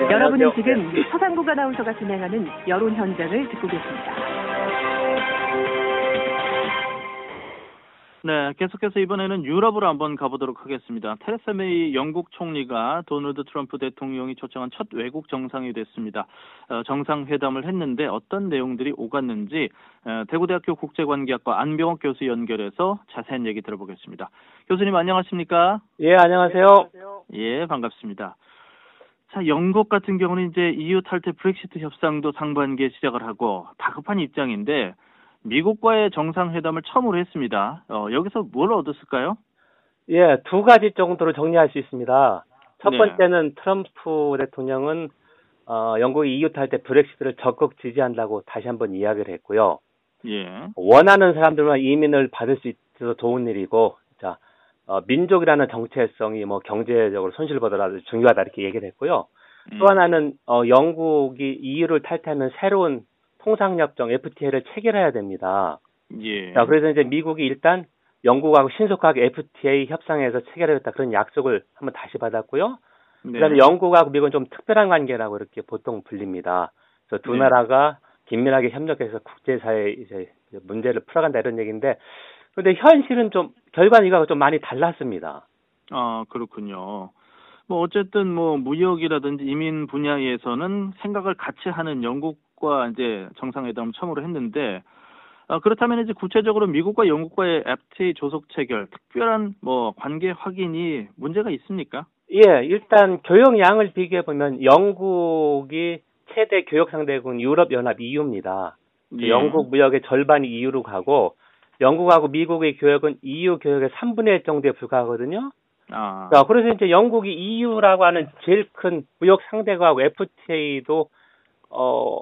여러분은 지금 서상국 아나운서가 진행하는 여론 현장을 듣고 계십니다. 네, 계속해서 이번에는 유럽으로 한번 가보도록 하겠습니다. 테레사 메이 영국 총리가 도널드 트럼프 대통령이 초청한 첫 외국 정상이 됐습니다. 어, 정상회담을 했는데 어떤 내용들이 오갔는지 어, 대구대학교 국제관계학과 안병옥 교수 연결해서 자세한 얘기 들어보겠습니다. 교수님 안녕하십니까? 예, 안녕하세요. 예, 반갑습니다. 자, 영국 같은 경우는 이제 EU 탈퇴 브렉시트 협상도 상반기에 시작을 하고 다급한 입장인데 미국과의 정상회담을 처음으로 했습니다. 어, 여기서 뭘 얻었을까요? 예, 두 가지 정도로 정리할 수 있습니다. 첫 네. 번째는 트럼프 대통령은 어, 영국이 EU 탈퇴 브렉시트를 적극 지지한다고 다시 한번 이야기를 했고요. 예. 원하는 사람들만 이민을 받을 수 있어서 좋은 일이고, 자, 어, 민족이라는 정체성이 뭐 경제적으로 손실보다도 중요하다 이렇게 얘기를 했고요. 음, 또 하나는 어, 영국이 EU를 탈퇴하면 새로운 통상협정 FTA를 체결해야 됩니다. 예. 자, 그래서 이제 미국이 일단 영국하고 신속하게 FTA 협상에서 체결하겠다 그런 약속을 한번 다시 받았고요. 네. 그다음에 영국하고 미국은 좀 특별한 관계라고 이렇게 보통 불립니다. 그래서 두 네. 나라가 긴밀하게 협력해서 국제사회 이제 문제를 풀어간다 이런 얘기인데, 근데 현실은 좀 이거하고 좀 많이 달랐습니다. 아, 그렇군요. 뭐 어쨌든 뭐 무역이라든지 이민 분야에서는 생각을 같이 하는 영국과 이제 정상회담을 처음으로 했는데 아, 그렇다면 이제 구체적으로 미국과 영국과의 FTA 조속 체결, 특별한 뭐 관계 확인이 문제가 있습니까? 예, 일단 교역량을 비교해 보면 영국이 최대 교역 상대국은 유럽 연합 EU입니다. 예. 영국 무역의 절반이 EU로 가고 영국하고 미국의 교역은 EU 교역의 3분의 1 정도에 불과하거든요. 아, 자, 그래서 이제 영국이 EU라고 하는 제일 큰 무역 상대국하고 FTA도 어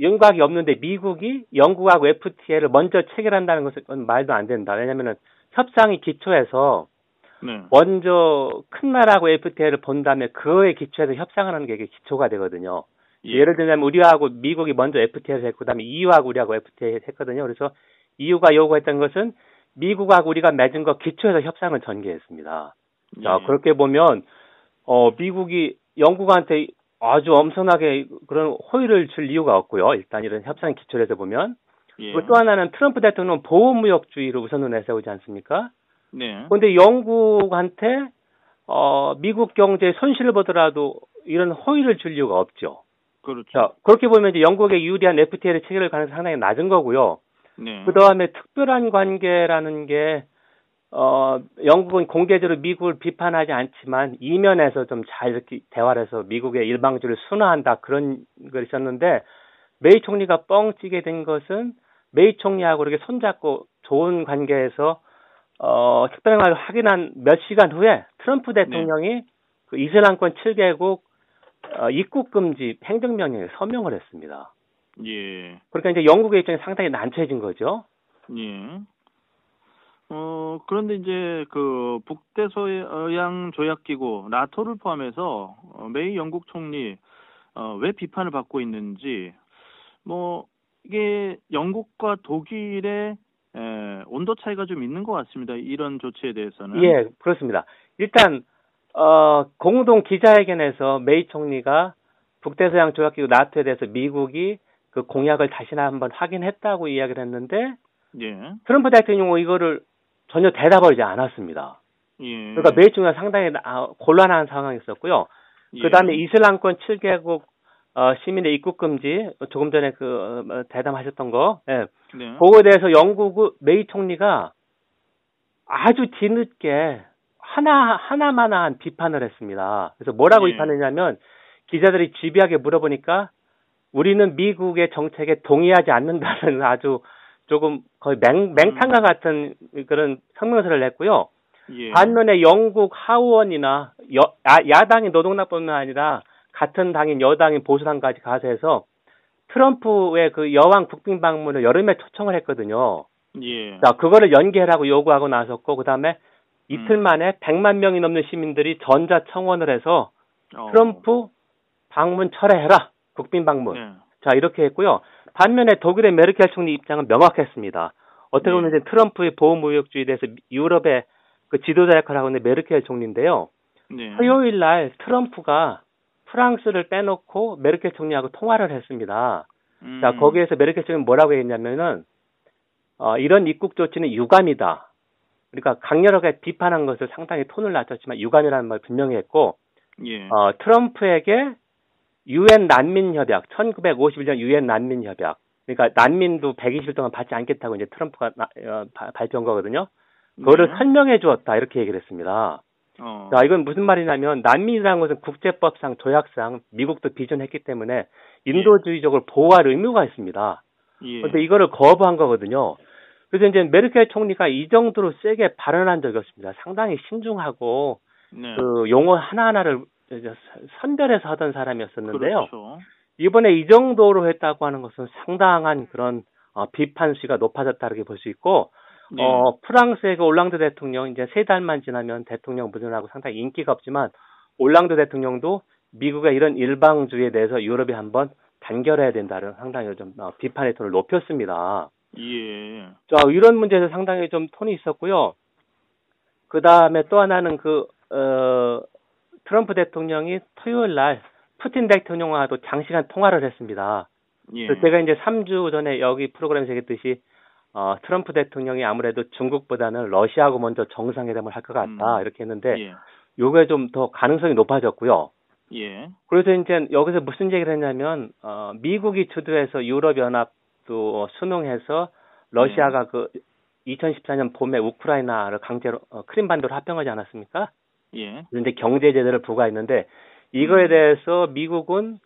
연곽이 없는데 미국이 영국하고 FTA를 먼저 체결한다는 것은 말도 안 된다. 왜냐면은 협상이 기초해서 네. 먼저 큰 나라하고 FTA를 본 다음에 그거에 기초해서 협상을 하는 게 기초가 되거든요. 예. 예를 들면 우리하고 미국이 먼저 FTA를 했고 그다음에 EU하고 우리하고 FTA를 했거든요. 그래서 EU가 요구했던 것은 미국하고 우리가 맺은 거 기초해서 협상을 전개했습니다. 자, 예. 그렇게 보면 어 미국이 영국한테 아주 엄청나게 그런 호의를 줄 이유가 없고요. 일단 이런 협상 기초를 해서 보면 예. 또 하나는 트럼프 대통령은 보호무역주의를 우선으로 내세우지 않습니까? 네. 그런데 영국한테 어 미국 경제에 손실을 보더라도 이런 호의를 줄 이유가 없죠. 그렇죠. 자, 그렇게 보면 이제 영국에 유리한 FTA를 체결할 가능성이 상당히 낮은 거고요. 네. 그 다음에 특별한 관계라는 게, 어, 영국은 공개적으로 미국을 비판하지 않지만, 이면에서 좀 잘 이렇게 대화를 해서 미국의 일방주의를 순화한다, 그런 걸 있었는데, 메이 총리가 뻥 찌게 된 것은, 메이 총리하고 이렇게 손잡고 좋은 관계에서, 어, 특별한 관계를 확인한 몇 시간 후에, 트럼프 대통령이 그 이슬람권 7개국, 어, 입국 금지 행정명령에 서명을 했습니다. 예. 그러니까 이제 영국의 입장이 상당히 난처해진 거죠. 예. 어, 그런데 이제 그 북대서양 조약기구 나토를 포함해서 어, 메이 영국 총리 어, 왜 비판을 받고 있는지 뭐 이게 영국과 독일의 에, 온도 차이가 좀 있는 것 같습니다. 이런 조치에 대해서는. 예, 그렇습니다. 일단 어 공동 기자회견에서 메이 총리가 북대서양 조약기구 나토에 대해서 미국이 그 공약을 다시 한번 확인했다고 이야기를 했는데 예. 트럼프 대통령은 이거를 전혀 대답하지 않았습니다. 예. 그러니까 메이 총리가 상당히 아, 곤란한 상황이었고요. 예. 그 다음에 이슬람권 7개국 어, 시민의 입국 금지 조금 전에 그 어, 대담하셨던 거, 예. 네. 그거에 대해서 영국 메이 총리가 아주 뒤늦게 하나 하나만한 비판을 했습니다. 그래서 뭐라고 예. 비판했냐면 기자들이 집요하게 물어보니까 우리는 미국의 정책에 동의하지 않는다는 아주 조금 거의 맹, 맹탕과 같은 그런 성명서를 냈고요. 예. 반면에 영국 하원이나 여, 야, 야당인 노동당뿐만 아니라 같은 당인 여당인 보수당까지 가서 해서 트럼프의 그 여왕 국빈 방문을 여름에 초청을 했거든요. 예. 자, 그거를 연기하라고 요구하고 나섰고, 그 다음에 이틀 음. 만에 100만 명이 넘는 시민들이 전자청원을 해서 어. 트럼프 방문 철회해라. 국빈 방문. 네. 자, 이렇게 했고요. 반면에 독일의 메르켈 총리 입장은 명확했습니다. 어떻게 보면 네. 이제 트럼프의 보호무역주의에 대해서 유럽의 그 지도자 역할을 하고 있는 메르켈 총리인데요. 네. 토요일 날 트럼프가 프랑스를 빼놓고 메르켈 총리하고 통화를 했습니다. 음. 자, 거기에서 메르켈 총리는 뭐라고 했냐면은, 어, 이런 입국 조치는 유감이다. 그러니까 강렬하게 비판한 것을 상당히 톤을 낮췄지만 유감이라는 말 분명히 했고, 예. 어, 트럼프에게 유엔 난민 협약, 1951년 유엔 난민 협약. 그러니까 난민도 120일 동안 받지 않겠다고 이제 트럼프가 나- 어, 바- 발표한 거거든요. 그거를 네. 설명해 주었다 이렇게 얘기를 했습니다. 어. 자, 이건 무슨 말이냐면 난민이라는 것은 국제법상 조약상 미국도 비준했기 때문에 인도주의적으로 보호할 의무가 있습니다. 예. 그런데 이거를 거부한 거거든요. 그래서 이제 메르켈 총리가 이 정도로 세게 발언한 적이 없습니다. 상당히 신중하고 네. 그 용어 하나하나를 선별해서 하던 사람이었었는데요. 그렇죠. 이번에 이 정도로 했다고 하는 것은 상당한 그런 어, 비판 수위가 높아졌다 이렇게 볼 수 있고 예. 어, 프랑스의 그 올랑드 대통령 이제 세 달만 지나면 대통령 무전하고 상당히 인기가 없지만 올랑드 대통령도 미국의 이런 일방주의에 대해서 유럽이 한번 단결해야 된다는 상당히 좀 어, 비판의 톤을 높였습니다. 예. 자, 이런 문제에서 상당히 좀 톤이 있었고요. 그 다음에 또 하나는 그, 어, 트럼프 대통령이 토요일 날 푸틴 대통령과도 장시간 통화를 했습니다. 예. 제가 이제 3주 전에 여기 프로그램에서 얘기했듯이 어, 트럼프 대통령이 아무래도 중국보다는 러시아하고 먼저 정상회담을 할 것 같다 음. 이렇게 했는데 예. 요게 좀 더 가능성이 높아졌고요. 예. 그래서 이제 여기서 무슨 얘기를 했냐면 어, 미국이 주도해서 유럽 연합도 순응해서 러시아가 그 2014년 봄에 우크라이나를 강제로 어, 크림반도로 합병하지 않았습니까? 예. 그런데 경제 제재를 부과했는데 이거에 대해서 미국은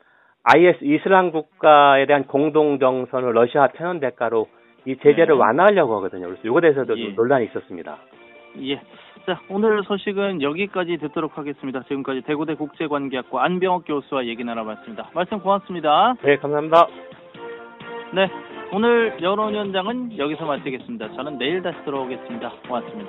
IS 이슬람 국가에 대한 공동 정선을 러시아 편원 대가로 이 제재를 네. 완화하려고 하거든요. 그래서 이거에 대해서도 좀 예. 논란이 있었습니다. 예. 자, 오늘 소식은 여기까지 듣도록 하겠습니다. 지금까지 대구대 국제관계학과 안병옥 교수와 얘기 나눠봤습니다. 말씀 고맙습니다. 네, 감사합니다. 네. 오늘 여론 현장은 여기서 마치겠습니다. 저는 내일 다시 돌아오겠습니다. 고맙습니다.